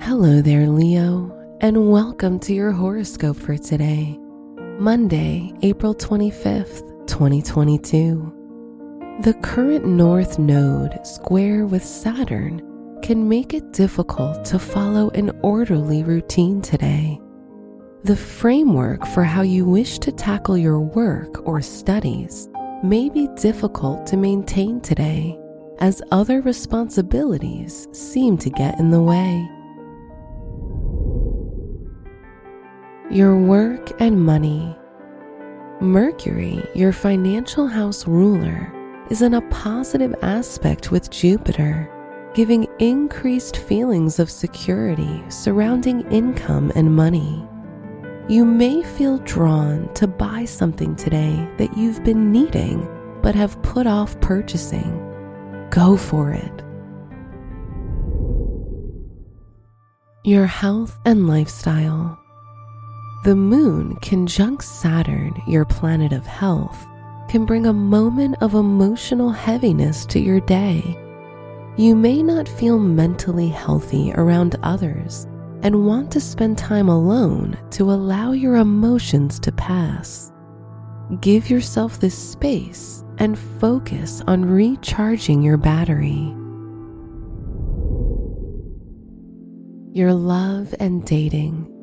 Hello there, Leo, and welcome to your horoscope for today, Monday, April 25th, 2022. The current North Node square with Saturn can make it difficult to follow an orderly routine today. The framework for how you wish to tackle your work or studies may be difficult to maintain today as other responsibilities seem to get in the way. Your work and money. Mercury, your financial house ruler, is in a positive aspect with Jupiter, giving increased feelings of security surrounding income and money. You may feel drawn to buy something today that you've been needing but have put off purchasing. Go for it. Your health and lifestyle. The moon conjunct Saturn, your planet of health, can bring a moment of emotional heaviness to your day. You may not feel mentally healthy around others and want to spend time alone to allow your emotions to pass. Give yourself this space and focus on recharging your battery. Your love and dating.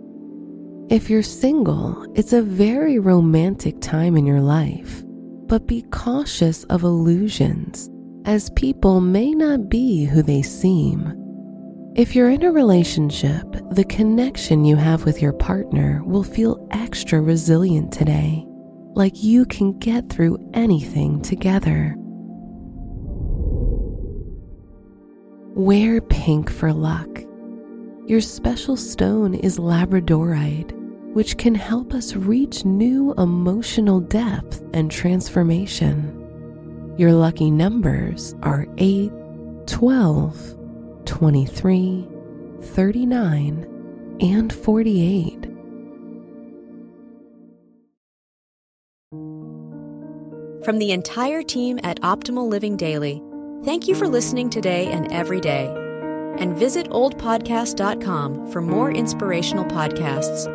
If you're single, it's a very romantic time in your life, but be cautious of illusions, as people may not be who they seem. If you're in a relationship, the connection you have with your partner will feel extra resilient today, like you can get through anything together. Wear pink for luck. Your special stone is labradorite, which can help us reach new emotional depth and transformation. Your lucky numbers are 8, 12, 23, 39, and 48. From the entire team at Optimal Living Daily, thank you for listening today and every day. And visit oldpodcast.com for more inspirational podcasts.